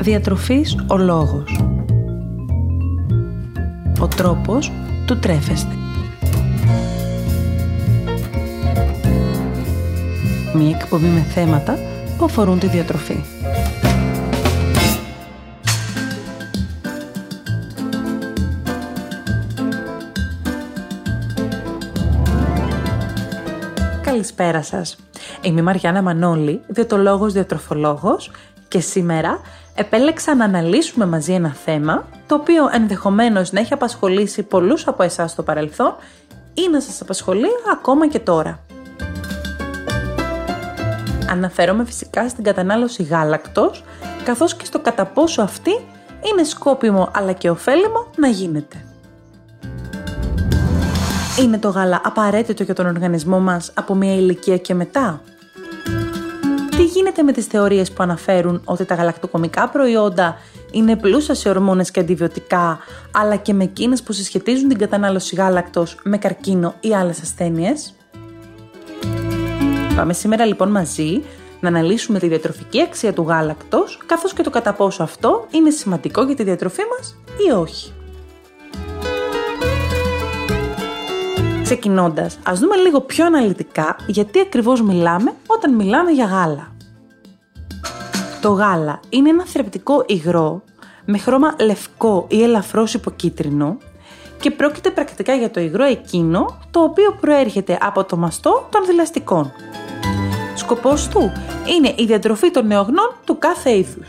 Διατροφής ο λόγος. Ο τρόπος του τρέφεστε. Μία εκπομπή με θέματα που αφορούν τη διατροφή. Καλησπέρα σας. Είμαι η Μαριάννα Μανώλη, διαιτολόγος διατροφολόγος και σήμερα επέλεξα να αναλύσουμε μαζί ένα θέμα το οποίο ενδεχομένως να έχει απασχολήσει πολλούς από εσάς στο παρελθόν ή να σας απασχολεί ακόμα και τώρα. Αναφέρομαι φυσικά στην κατανάλωση γάλακτος καθώς και στο κατά πόσο αυτή είναι σκόπιμο αλλά και ωφέλιμο να γίνεται. Είναι το γάλα απαραίτητο για τον οργανισμό μας από μια ηλικία και μετά; Τι γίνεται με τις θεωρίες που αναφέρουν ότι τα γαλακτοκομικά προϊόντα είναι πλούσια σε ορμόνες και αντιβιωτικά, αλλά και με εκείνες που συσχετίζουν την κατανάλωση γάλακτος με καρκίνο ή άλλες ασθένειες; Πάμε σήμερα λοιπόν μαζί να αναλύσουμε τη διατροφική αξία του γάλακτος, καθώς και το κατά πόσο αυτό είναι σημαντικό για τη διατροφή μας ή όχι. Ξεκινώντας, ας δούμε λίγο πιο αναλυτικά γιατί ακριβώς μιλάμε όταν μιλάμε για γάλα. Το γάλα είναι ένα θρεπτικό υγρό με χρώμα λευκό ή ελαφρώς υποκίτρινο και πρόκειται πρακτικά για το υγρό εκείνο το οποίο προέρχεται από το μαστό των δηλαστικών. Σκοπός του είναι η διατροφή των νεογνών του κάθε είδους.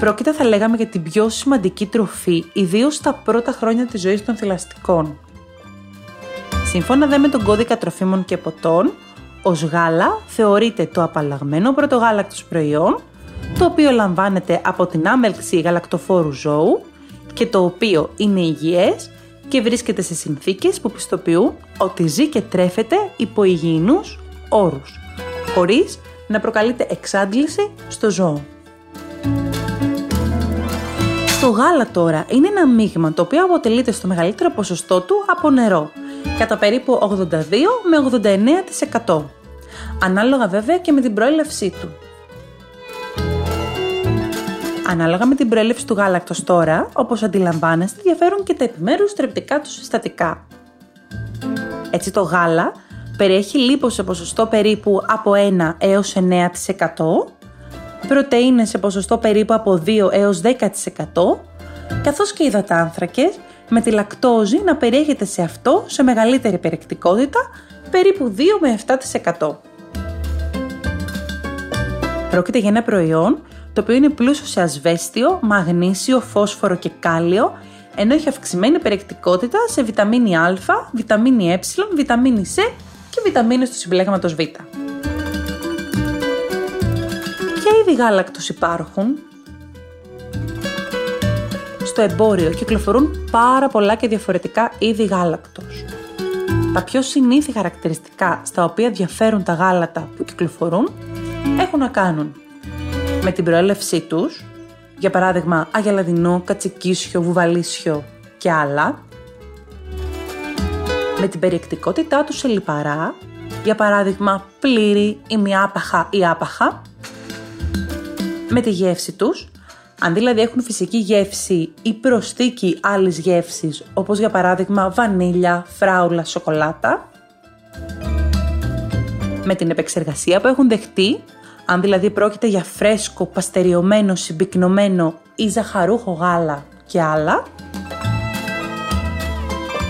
Πρόκειται θα λέγαμε για την πιο σημαντική τροφή, ιδίως στα πρώτα χρόνια της ζωής των θηλαστικών. Σύμφωνα δε με τον κώδικα τροφίμων και ποτών, ως γάλα θεωρείται το απαλλαγμένο πρωτογάλακτος προϊόν, το οποίο λαμβάνεται από την άμελξη γαλακτοφόρου ζώου και το οποίο είναι υγιές και βρίσκεται σε συνθήκες που πιστοποιούν ότι ζει και τρέφεται υπό υγιεινούς όρους, χωρίς να προκαλείται εξάντληση στο ζώο. Το γάλα τώρα είναι ένα μείγμα το οποίο αποτελείται στο μεγαλύτερο ποσοστό του από νερό, κατά περίπου 82 με 89%. Ανάλογα βέβαια και με την προέλευσή του. Ανάλογα με την προέλευση του γάλακτος τώρα, όπως αντιλαμβάνεστε, διαφέρουν και τα επιμέρους τρεπτικά του συστατικά. Έτσι το γάλα περιέχει λίπος σε ποσοστό περίπου από 1 έως 9%, πρωτεΐνες σε ποσοστό περίπου από 2 έως 10%, καθώς και υδατάνθρακες με τη λακτόζη να περιέχεται σε αυτό σε μεγαλύτερη περιεκτικότητα, περίπου 2 με 7%. Πρόκειται για ένα προϊόν το οποίο είναι πλούσιο σε ασβέστιο, μαγνήσιο, φόσφορο και κάλιο, ενώ έχει αυξημένη περιεκτικότητα σε βιταμίνη Α, βιταμίνη Ε, βιταμίνη Σ και βιταμίνες του συμπλέγματος Β. Ποια είδη γάλακτος υπάρχουν; Στο εμπόριο κυκλοφορούν πάρα πολλά και διαφορετικά είδη γάλακτος. Τα πιο συνήθι χαρακτηριστικά στα οποία διαφέρουν τα γάλατα που κυκλοφορούν έχουν να κάνουν με την προέλευσή τους, για παράδειγμα αγελαδινό, κατσικίσιο, βουβαλίσιο και άλλα, με την περιεκτικότητά τους σε λιπαρά, για παράδειγμα πλήρη, ημιάπαχα ή άπαχα, με τη γεύση τους, αν δηλαδή έχουν φυσική γεύση ή προστίκη άλλης γεύσης, όπως για παράδειγμα βανίλια, φράουλα, σοκολάτα, με την επεξεργασία που έχουν δεχτεί, αν δηλαδή πρόκειται για φρέσκο, παστεριωμένο, συμπυκνωμένο ή ζαχαρούχο γάλα και άλλα,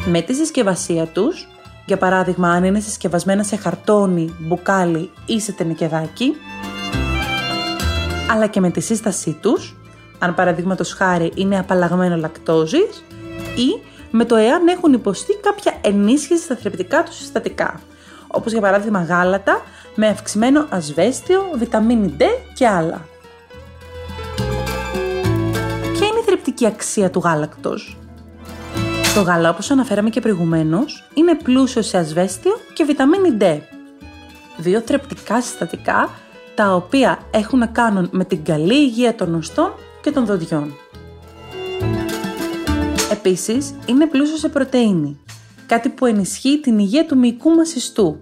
με τη συσκευασία τους, για παράδειγμα αν είναι συσκευασμένα σε χαρτόνι, μπουκάλι ή σε τενεκεδάκι, αλλά και με τη σύστασή τους, αν παραδείγματος χάρη είναι απαλλαγμένο λακτόζης ή με το εάν έχουν υποστεί κάποια ενίσχυση στα θρεπτικά τους συστατικά, όπως για παράδειγμα γάλατα με αυξημένο ασβέστιο, βιταμίνη D και άλλα. Ποια είναι η θρεπτική αξία του γάλακτος; Το γάλα, όπως αναφέραμε και προηγουμένως, είναι πλούσιο σε ασβέστιο και βιταμίνη D. Δύο θρεπτικά συστατικά τα οποία έχουν να κάνουν με την καλή υγεία των οστών και των δοντιών. Επίσης, είναι πλούσιο σε πρωτεΐνη, κάτι που ενισχύει την υγεία του μυϊκού μας ιστού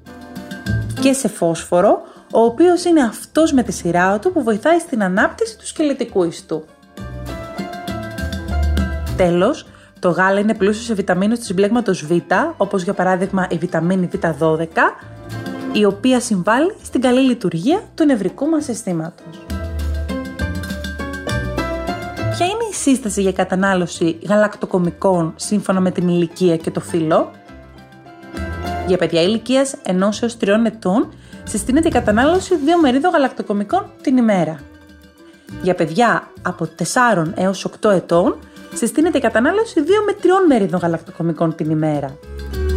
και σε φόσφορο, ο οποίος είναι αυτός με τη σειρά του που βοηθάει στην ανάπτυξη του σκελετικού ιστού. Τέλος, το γάλα είναι πλούσιο σε βιταμίνες του συμπλέγματος Β, όπως για παράδειγμα η βιταμίνη Β12, η οποία συμβάλλει στην καλή λειτουργία του νευρικού μας συστήματος. Ποια είναι η σύσταση για κατανάλωση γαλακτοκομικών σύμφωνα με την ηλικία και το φύλλο; Για παιδιά ηλικίας 1 έως 3 ετών συστήνεται η κατανάλωση 2 μερίδων γαλακτοκομικών την ημέρα. Για παιδιά από 4 έως 8 ετών συστήνεται η κατανάλωση 2 με 3 μερίδων γαλακτοκομικών την ημέρα.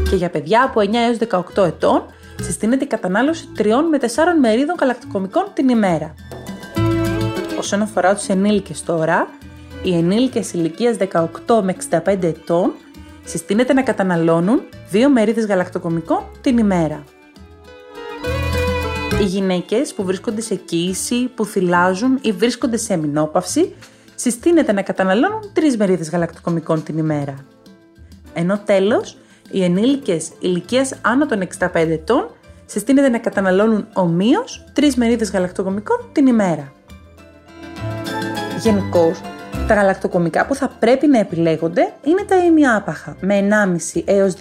Και για παιδιά από 9 έως 18 ετών συστήνεται η κατανάλωση 3 με 4 μερίδων γαλακτοκομικών την ημέρα. Όσον αφορά τους ενήλικες τώρα, οι ενήλικες ηλικίας 18 με 65 ετών συστήνεται να καταναλώνουν 2 μερίδες γαλακτοκομικών την ημέρα. Οι γυναίκες που βρίσκονται σε κοίηση, που θυλάζουν ή βρίσκονται σε αμυνόπαυση συστήνεται να καταναλώνουν 3 μερίδες γαλακτοκομικών την ημέρα. Ενώ τέλος, οι ενήλικες ηλικίας άνω των 65 ετών συστήνεται να καταναλώνουν ομοίως 3 μερίδες γαλακτοκομικών την ημέρα. Γενικώς, τα γαλακτοκομικά που θα πρέπει να επιλέγονται είναι τα ημιάπαχα με 1,5 έως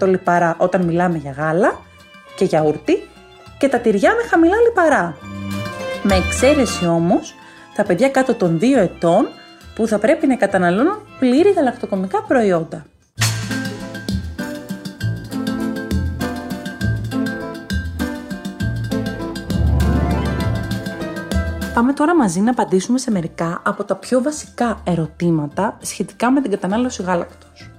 2% λιπαρά όταν μιλάμε για γάλα και γιαούρτι και τα τυριά με χαμηλά λιπαρά. Με εξαίρεση όμως τα παιδιά κάτω των 2 ετών που θα πρέπει να καταναλώνουν πλήρη γαλακτοκομικά προϊόντα. Πάμε τώρα μαζί να απαντήσουμε σε μερικά από τα πιο βασικά ερωτήματα σχετικά με την κατανάλωση γάλακτος.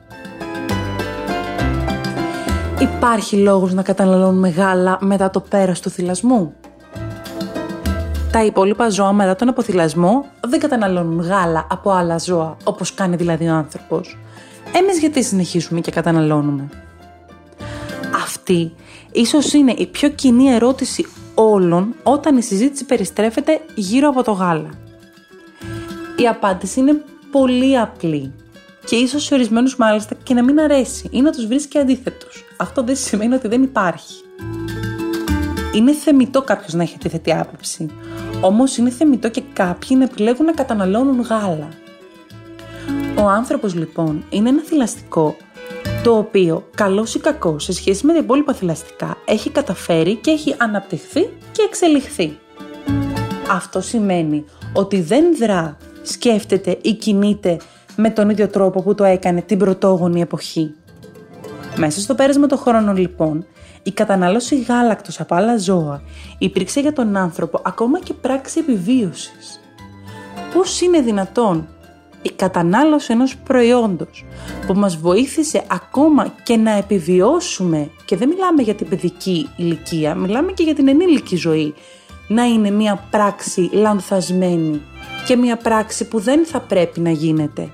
Υπάρχει λόγος να καταναλώνουμε γάλα μετά το πέρας του θυλασμού; Τα υπόλοιπα ζώα μετά τον αποθυλασμό δεν καταναλώνουν γάλα από άλλα ζώα, όπως κάνει δηλαδή ο άνθρωπος. Εμείς γιατί συνεχίσουμε και καταναλώνουμε; Αυτή ίσως είναι η πιο κοινή ερώτηση όλων όταν η συζήτηση περιστρέφεται γύρω από το γάλα. Η απάντηση είναι πολύ απλή και ίσως σε ορισμένους μάλιστα και να μην αρέσει ή να τους βρίσκει αντίθετους. Αυτό δεν σημαίνει ότι δεν υπάρχει. Είναι θεμητό κάποιος να έχει αντίθετη άποψη. Όμως είναι θεμητό και κάποιοι να επιλέγουν να καταναλώνουν γάλα. Ο άνθρωπος λοιπόν είναι ένα θηλαστικό το οποίο, καλός ή κακός, σε σχέση με τα υπόλοιπα θηλαστικά, έχει καταφέρει και έχει αναπτυχθεί και εξελιχθεί. Αυτό σημαίνει ότι δεν δρά, σκέφτεται ή κινείται με τον ίδιο τρόπο που το έκανε την πρωτόγονη εποχή. Μέσα στο πέρασμα των χρόνων λοιπόν, η κατανάλωση γάλακτος από άλλα ζώα υπήρξε για τον άνθρωπο ακόμα και πράξη επιβίωσης. Πώς είναι δυνατόν η κατανάλωση ενός προϊόντος που μας βοήθησε ακόμα και να επιβιώσουμε και δεν μιλάμε για την παιδική ηλικία, μιλάμε και για την ενήλικη ζωή, να είναι μια πράξη λανθασμένη και μια πράξη που δεν θα πρέπει να γίνεται.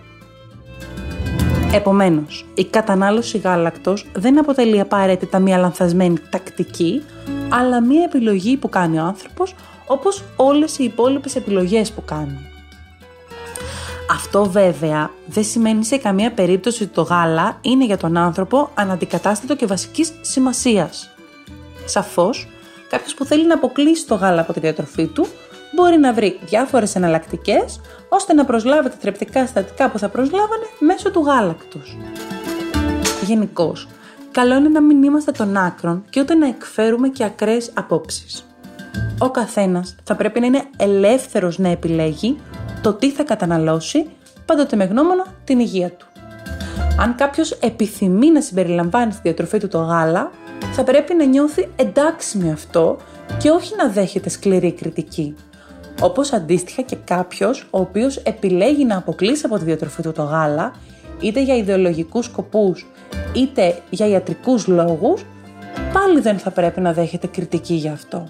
Επομένως, η κατανάλωση γάλακτος δεν αποτελεί απαραίτητα μια λανθασμένη τακτική, αλλά μια επιλογή που κάνει ο άνθρωπος, όπως όλες οι υπόλοιπες επιλογές που κάνει. Αυτό βέβαια δεν σημαίνει σε καμία περίπτωση ότι το γάλα είναι για τον άνθρωπο αναντικατάστατο και βασικής σημασίας. Σαφώς, κάποιος που θέλει να αποκλείσει το γάλα από τη διατροφή του μπορεί να βρει διάφορες εναλλακτικές ώστε να προσλάβει τα θρεπτικά συστατικά που θα προσλάβανε μέσω του γάλακτος. Γενικώς, καλό είναι να μην είμαστε των άκρων και ούτε να εκφέρουμε και ακραίες απόψεις. Ο καθένας θα πρέπει να είναι ελεύθερος να επιλέγει το τι θα καταναλώσει, πάντοτε με γνώμονα την υγεία του. Αν κάποιος επιθυμεί να συμπεριλαμβάνει στη διατροφή του το γάλα, θα πρέπει να νιώθει εντάξει με αυτό και όχι να δέχεται σκληρή κριτική. Όπως αντίστοιχα και κάποιος ο οποίος επιλέγει να αποκλείσει από τη διατροφή του το γάλα, είτε για ιδεολογικούς σκοπούς είτε για ιατρικούς λόγους, πάλι δεν θα πρέπει να δέχεται κριτική γι' αυτό.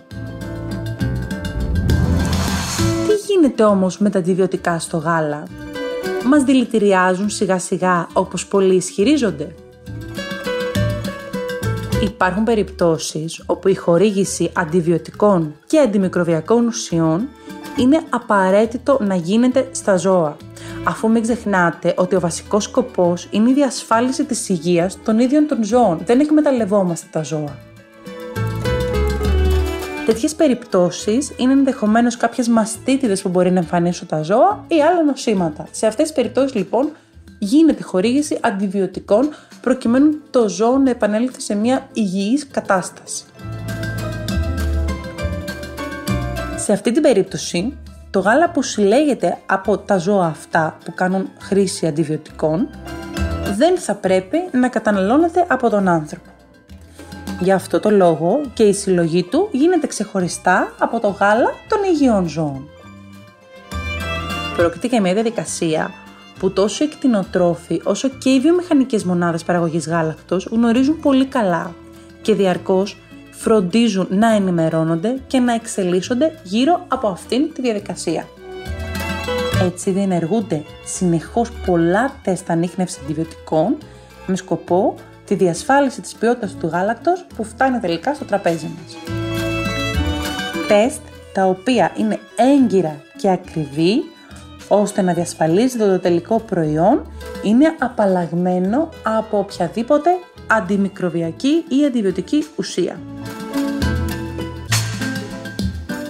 Γίνεται όμως με τα αντιβιωτικά στο γάλα; Μας δηλητηριάζουν σιγά σιγά όπως πολλοί ισχυρίζονται; Υπάρχουν περιπτώσεις όπου η χορήγηση αντιβιωτικών και αντιμικροβιακών ουσιών είναι απαραίτητο να γίνεται στα ζώα, αφού μην ξεχνάτε ότι ο βασικός σκοπός είναι η διασφάλιση της υγείας των ίδιων των ζώων. Δεν εκμεταλλευόμαστε τα ζώα. Τέτοιες περιπτώσεις είναι ενδεχομένως κάποιες μαστίτιδες που μπορεί να εμφανίσουν τα ζώα ή άλλα νοσήματα. Σε αυτές τις περιπτώσεις λοιπόν γίνεται χορήγηση αντιβιωτικών προκειμένου το ζώο να επανέλθει σε μια υγιής κατάσταση. Σε αυτή την περίπτωση, το γάλα που συλλέγεται από τα ζώα αυτά που κάνουν χρήση αντιβιωτικών δεν θα πρέπει να καταναλώνεται από τον άνθρωπο. Γι' αυτό το λόγο και η συλλογή του γίνεται ξεχωριστά από το γάλα των υγιών ζώων. Πρόκειται για μια διαδικασία που τόσο οι κτηνοτρόφοι όσο και οι βιομηχανικές μονάδες παραγωγής γάλακτος γνωρίζουν πολύ καλά και διαρκώς φροντίζουν να ενημερώνονται και να εξελίσσονται γύρω από αυτήν τη διαδικασία. Έτσι διενεργούνται συνεχώς πολλά τεστ ανείχνευσης αντιβιωτικών με σκοπό τη διασφάλιση της ποιότητας του γάλακτος που φτάνει τελικά στο τραπέζι μας. Τεστ τα οποία είναι έγκυρα και ακριβή ώστε να διασφαλίζεται το τελικό προϊόν είναι απαλλαγμένο από οποιαδήποτε αντιμικροβιακή ή αντιβιωτική ουσία.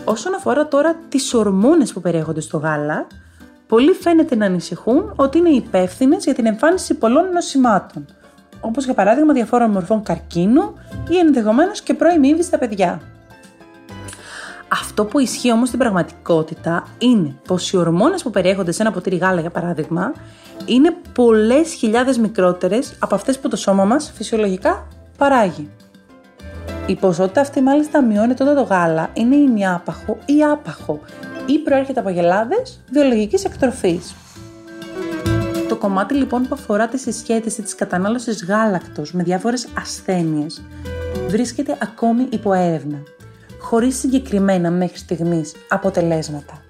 Όσον αφορά τώρα τις ορμόνες που περιέχονται στο γάλα, πολλοί φαίνεται να ανησυχούν ότι είναι υπεύθυνες για την εμφάνιση πολλών νοσημάτων, όπως για παράδειγμα διαφόρων μορφών καρκίνου ή ενδεχομένως και πρώιμη στα παιδιά. Αυτό που ισχύει όμως στην πραγματικότητα είναι πως οι ορμόνες που περιέχονται σε ένα ποτήρι γάλα για παράδειγμα είναι πολλές χιλιάδες μικρότερες από αυτές που το σώμα μας φυσιολογικά παράγει. Η ποσότητα αυτή μάλιστα μειώνεται όταν το γάλα είναι ημιάπαχο ή άπαχο ή προέρχεται από γελάδες βιολογικής εκτροφής. Το κομμάτι λοιπόν που αφορά τη συσχέτιση της κατανάλωσης γάλακτος με διάφορες ασθένειες βρίσκεται ακόμη υπό έρευνα, χωρίς συγκεκριμένα μέχρι στιγμής αποτελέσματα.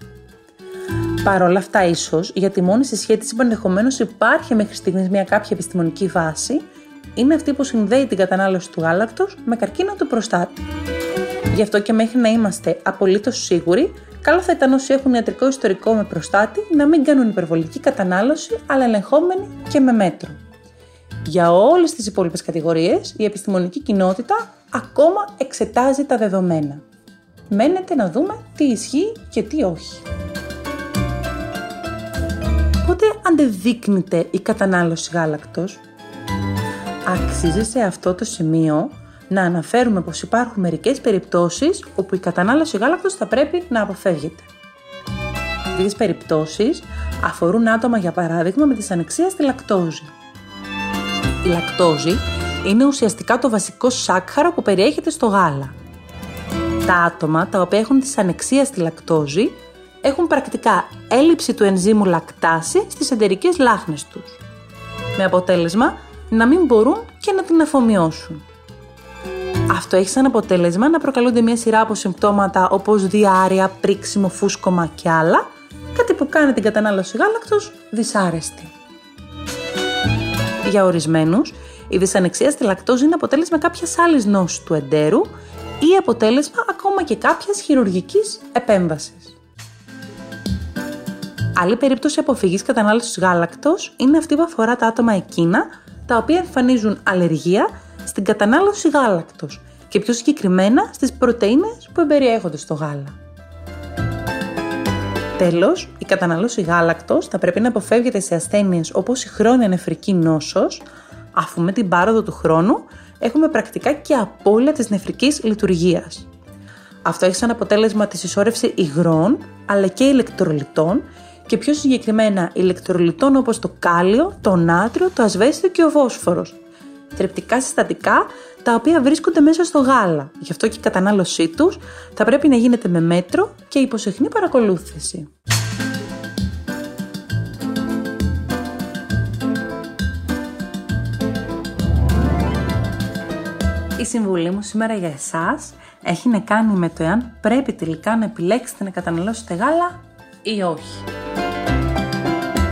Παρ' όλα αυτά, ίσως για τη μόνη συσχέτιση που ενδεχομένως υπάρχει μέχρι στιγμής μια κάποια επιστημονική βάση, είναι αυτή που συνδέει την κατανάλωση του γάλακτος με καρκίνο του προστάτη. Γι' αυτό και μέχρι να είμαστε απολύτως σίγουροι, καλό θα ήταν όσοι έχουν ιατρικό ιστορικό με προστάτη να μην κάνουν υπερβολική κατανάλωση, αλλά ελεγχόμενη και με μέτρο. Για όλες τις υπόλοιπες κατηγορίες, η επιστημονική κοινότητα ακόμα εξετάζει τα δεδομένα. Μένεται να δούμε τι ισχύει και τι όχι. Πότε αντεδείκνυται η κατανάλωση γάλακτος; Αξίζει σε αυτό το σημείο να αναφέρουμε πως υπάρχουν μερικές περιπτώσεις όπου η κατανάλωση γάλακτος θα πρέπει να αποφεύγεται. Τέτοιες περιπτώσεις αφορούν άτομα για παράδειγμα με δυσανεξία στη λακτόζη. Η λακτόζη είναι ουσιαστικά το βασικό σάκχαρο που περιέχεται στο γάλα. Τα άτομα τα οποία έχουν δυσανεξία στη λακτόζη έχουν πρακτικά έλλειψη του ενζήμου λακτάση στις εντερικές λάχνες τους. Με αποτέλεσμα να μην μπορούν και να την αφομοιώσουν. Αυτό έχει σαν αποτέλεσμα να προκαλούνται μια σειρά από συμπτώματα όπως διάρρεια, πρίξιμο, φούσκωμα και άλλα, κάτι που κάνει την κατανάλωση γάλακτος δυσάρεστη. Για ορισμένους, η δυσανεξία στη λακτόζη είναι αποτέλεσμα κάποιας άλλης νόσης του εντέρου ή αποτέλεσμα ακόμα και κάποιας χειρουργικής επέμβασης. Άλλη περίπτωση αποφυγής κατανάλωσης γάλακτος είναι αυτή που αφορά τα άτομα εκείνα τα οποία εμφανίζουν αλλεργία στην κατανάλωση γάλακτος και πιο συγκεκριμένα στις πρωτεΐνες που εμπεριέχονται στο γάλα. Τέλος, η κατανάλωση γάλακτος θα πρέπει να αποφεύγεται σε ασθένειες όπως η χρόνια νεφρική νόσος, αφού με την πάροδο του χρόνου έχουμε πρακτικά και απώλεια της νεφρικής λειτουργίας. Αυτό έχει σαν αποτέλεσμα τη συσσόρευση υγρών αλλά και ηλεκτρολιτών και πιο συγκεκριμένα ηλεκτρολιτών όπως το κάλιο, το νάτριο, το ασβέστιο και ο βόσφορος. Θρεπτικά συστατικά τα οποία βρίσκονται μέσα στο γάλα. Γι' αυτό και η κατανάλωσή τους θα πρέπει να γίνεται με μέτρο και υποσεχνή παρακολούθηση. Η συμβουλή μου σήμερα για εσάς έχει να κάνει με το εάν πρέπει τελικά να επιλέξετε να καταναλώσετε γάλα ή όχι.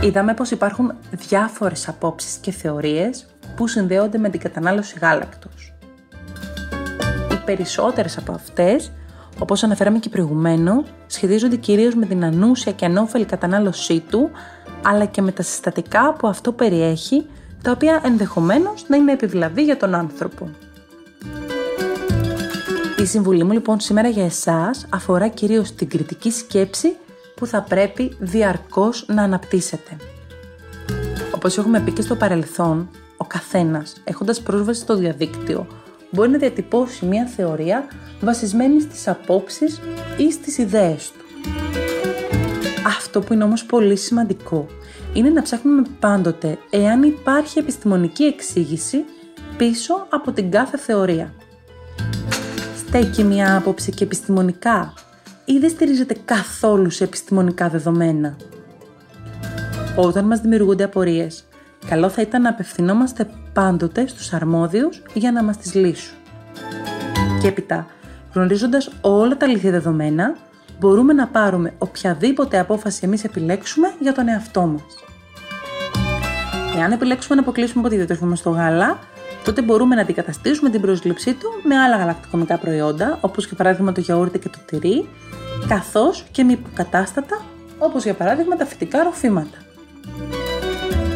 Είδαμε πως υπάρχουν διάφορες απόψεις και θεωρίες που συνδέονται με την κατανάλωση γάλακτος. Οι περισσότερες από αυτές, όπως αναφέραμε και προηγουμένως, σχετίζονται κυρίως με την ανούσια και ανώφελη κατανάλωσή του, αλλά και με τα συστατικά που αυτό περιέχει, τα οποία ενδεχομένως να είναι επιβλαβή για τον άνθρωπο. Η συμβουλή μου λοιπόν σήμερα για εσάς αφορά κυρίως την κριτική σκέψη που θα πρέπει διαρκώς να αναπτύσσετε. Όπως έχουμε πει και στο παρελθόν, ο καθένας έχοντας πρόσβαση στο διαδίκτυο μπορεί να διατυπώσει μια θεωρία βασισμένη στις απόψεις ή στις ιδέες του. Αυτό που είναι όμως πολύ σημαντικό είναι να ψάχνουμε πάντοτε εάν υπάρχει επιστημονική εξήγηση πίσω από την κάθε θεωρία. Στέκει μια άποψη και επιστημονικά ή δεν στηρίζεται καθόλου σε επιστημονικά δεδομένα. Όταν μας δημιουργούνται απορίες, καλό θα ήταν να απευθυνόμαστε πάντοτε στους αρμόδιους για να μας τις λύσουν. Και έπειτα, γνωρίζοντας όλα τα αλήθεια δεδομένα, μπορούμε να πάρουμε οποιαδήποτε απόφαση εμείς επιλέξουμε για τον εαυτό μας. Εάν επιλέξουμε να αποκλείσουμε από τη διατροφή μας το γάλα, τότε μπορούμε να αντικαταστήσουμε την πρόσληψή του με άλλα γαλακτοκομικά προϊόντα, όπως για παράδειγμα το γιαούρτι και το τυρί, καθώς και με υποκατάστατα, όπως για παράδειγμα τα φυτικά ροφήματα.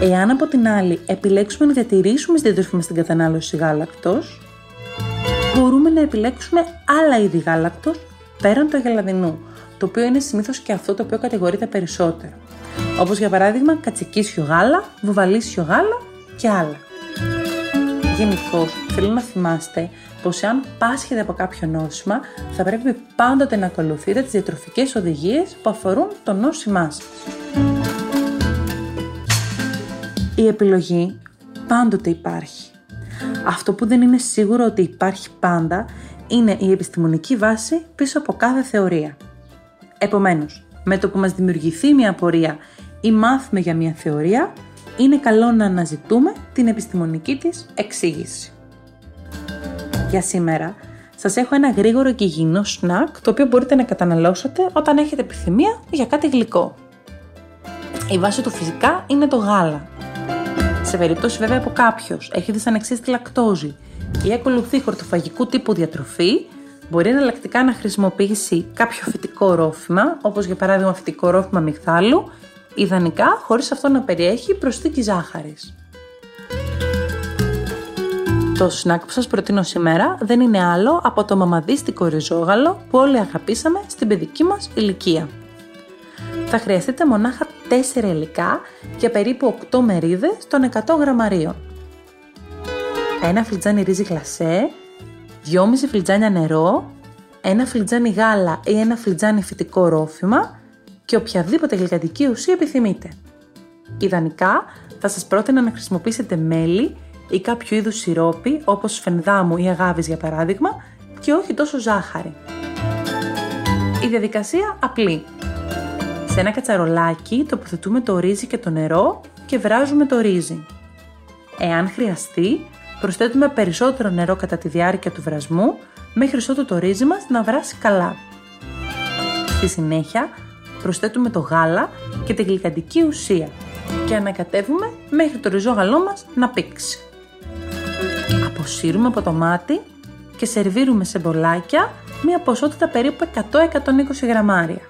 Εάν από την άλλη επιλέξουμε να διατηρήσουμε στη διατροφή μας την κατανάλωση γάλακτος, μπορούμε να επιλέξουμε άλλα είδη γάλακτος πέραν του αγελαδινού, το οποίο είναι συνήθως και αυτό το οποίο κατηγορείται περισσότερο. Όπως για παράδειγμα κατσικίσιο γάλα, βουβαλίσιο γάλα και άλλα. Γενικώ, θέλω να θυμάστε πως εάν πάσχετε από κάποιο νόσημα, θα πρέπει πάντοτε να ακολουθείτε τις διατροφικές οδηγίες που αφορούν το νόσημά σας. Η επιλογή πάντοτε υπάρχει. Αυτό που δεν είναι σίγουρο ότι υπάρχει πάντα είναι η επιστημονική βάση πίσω από κάθε θεωρία. Επομένως, με το που μας δημιουργηθεί μια απορία ή μάθουμε για μια θεωρία, είναι καλό να αναζητούμε την επιστημονική της εξήγηση. Για σήμερα, σας έχω ένα γρήγορο και υγιεινό σνακ, το οποίο μπορείτε να καταναλώσετε όταν έχετε επιθυμία για κάτι γλυκό. Η βάση του φυσικά είναι το γάλα. Σε περίπτωση βέβαια που κάποιος έχει δυσανεξία στη λακτόζη ή ακολουθεί χορτοφαγικού τύπου διατροφή, μπορεί εναλλακτικά να χρησιμοποιήσει κάποιο φυτικό ρόφημα, όπως για παράδειγμα φυτικό ρόφημα μυγδάλου, ιδανικά χωρίς αυτό να περιέχει προσθήκη ζάχαρης. Το σνακ που σας προτείνω σήμερα δεν είναι άλλο από το μαμαδίστικο ριζόγαλο που όλοι αγαπήσαμε στην παιδική μας ηλικία. Θα χρειαστείτε μονάχα 4 υλικά και περίπου 8 μερίδες των 100 γραμμαρίων. Ένα φλιτζάνι ρύζι γλασέ, 2,5 φλιτζάνια νερό, ένα φλιτζάνι γάλα ή ένα φλιτζάνι φυτικό ρόφημα και οποιαδήποτε γλυκαντική ουσία επιθυμείτε. Ιδανικά θα σας πρότεινα να χρησιμοποιήσετε μέλι ή κάποιο είδους σιρόπι όπως φενδάμου ή αγάβης για παράδειγμα και όχι τόσο ζάχαρη. Η διαδικασία απλή. Σε ένα κατσαρολάκι τοποθετούμε το ρύζι και το νερό και βράζουμε το ρύζι. Εάν χρειαστεί, προσθέτουμε περισσότερο νερό κατά τη διάρκεια του βρασμού μέχρι ότου το ρύζι μας να βράσει καλά. Στη συνέχεια προσθέτουμε το γάλα και την γλυκαντική ουσία και ανακατεύουμε μέχρι το ριζόγαλό μας να πήξει. Αποσύρουμε από το μάτι και σερβίρουμε σε μπολάκια μία ποσότητα περίπου 100-120 γραμμάρια.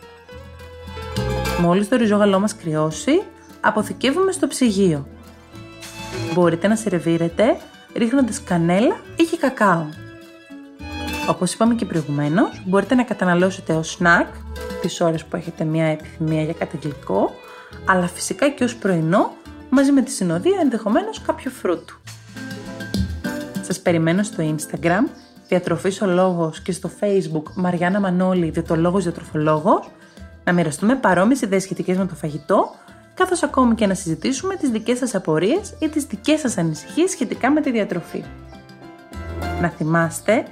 Μόλις το ριζόγαλό μας κρυώσει, αποθηκεύουμε στο ψυγείο. Μπορείτε να σερβίρετε ρίχνοντας κανέλα ή και κακάο. Όπως είπαμε και προηγουμένως, μπορείτε να καταναλώσετε ως σνακ τις ώρες που έχετε μια επιθυμία για κάτι γλυκό, αλλά φυσικά και ως πρωινό, μαζί με τη συνοδεία ενδεχομένως κάποιο φρούτο. Σας περιμένω στο Instagram, διατροφής ο λόγος και στο Facebook Μαριάννα Μανώλη, διατολόγος διατροφολόγος, να μοιραστούμε παρόμοιες ιδέες σχετικές με το φαγητό, καθώς ακόμη και να συζητήσουμε τις δικές σας απορίες ή τις δικές σας ανησυχίες σχετικά με τη διατροφή. Να θυμάστε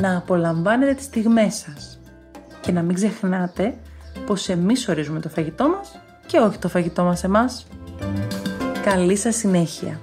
να απολαμβάνετε τις στιγμές σας και να μην ξεχνάτε πως εμείς ορίζουμε το φαγητό μας και όχι το φαγητό μας εμάς. Καλή σας συνέχεια!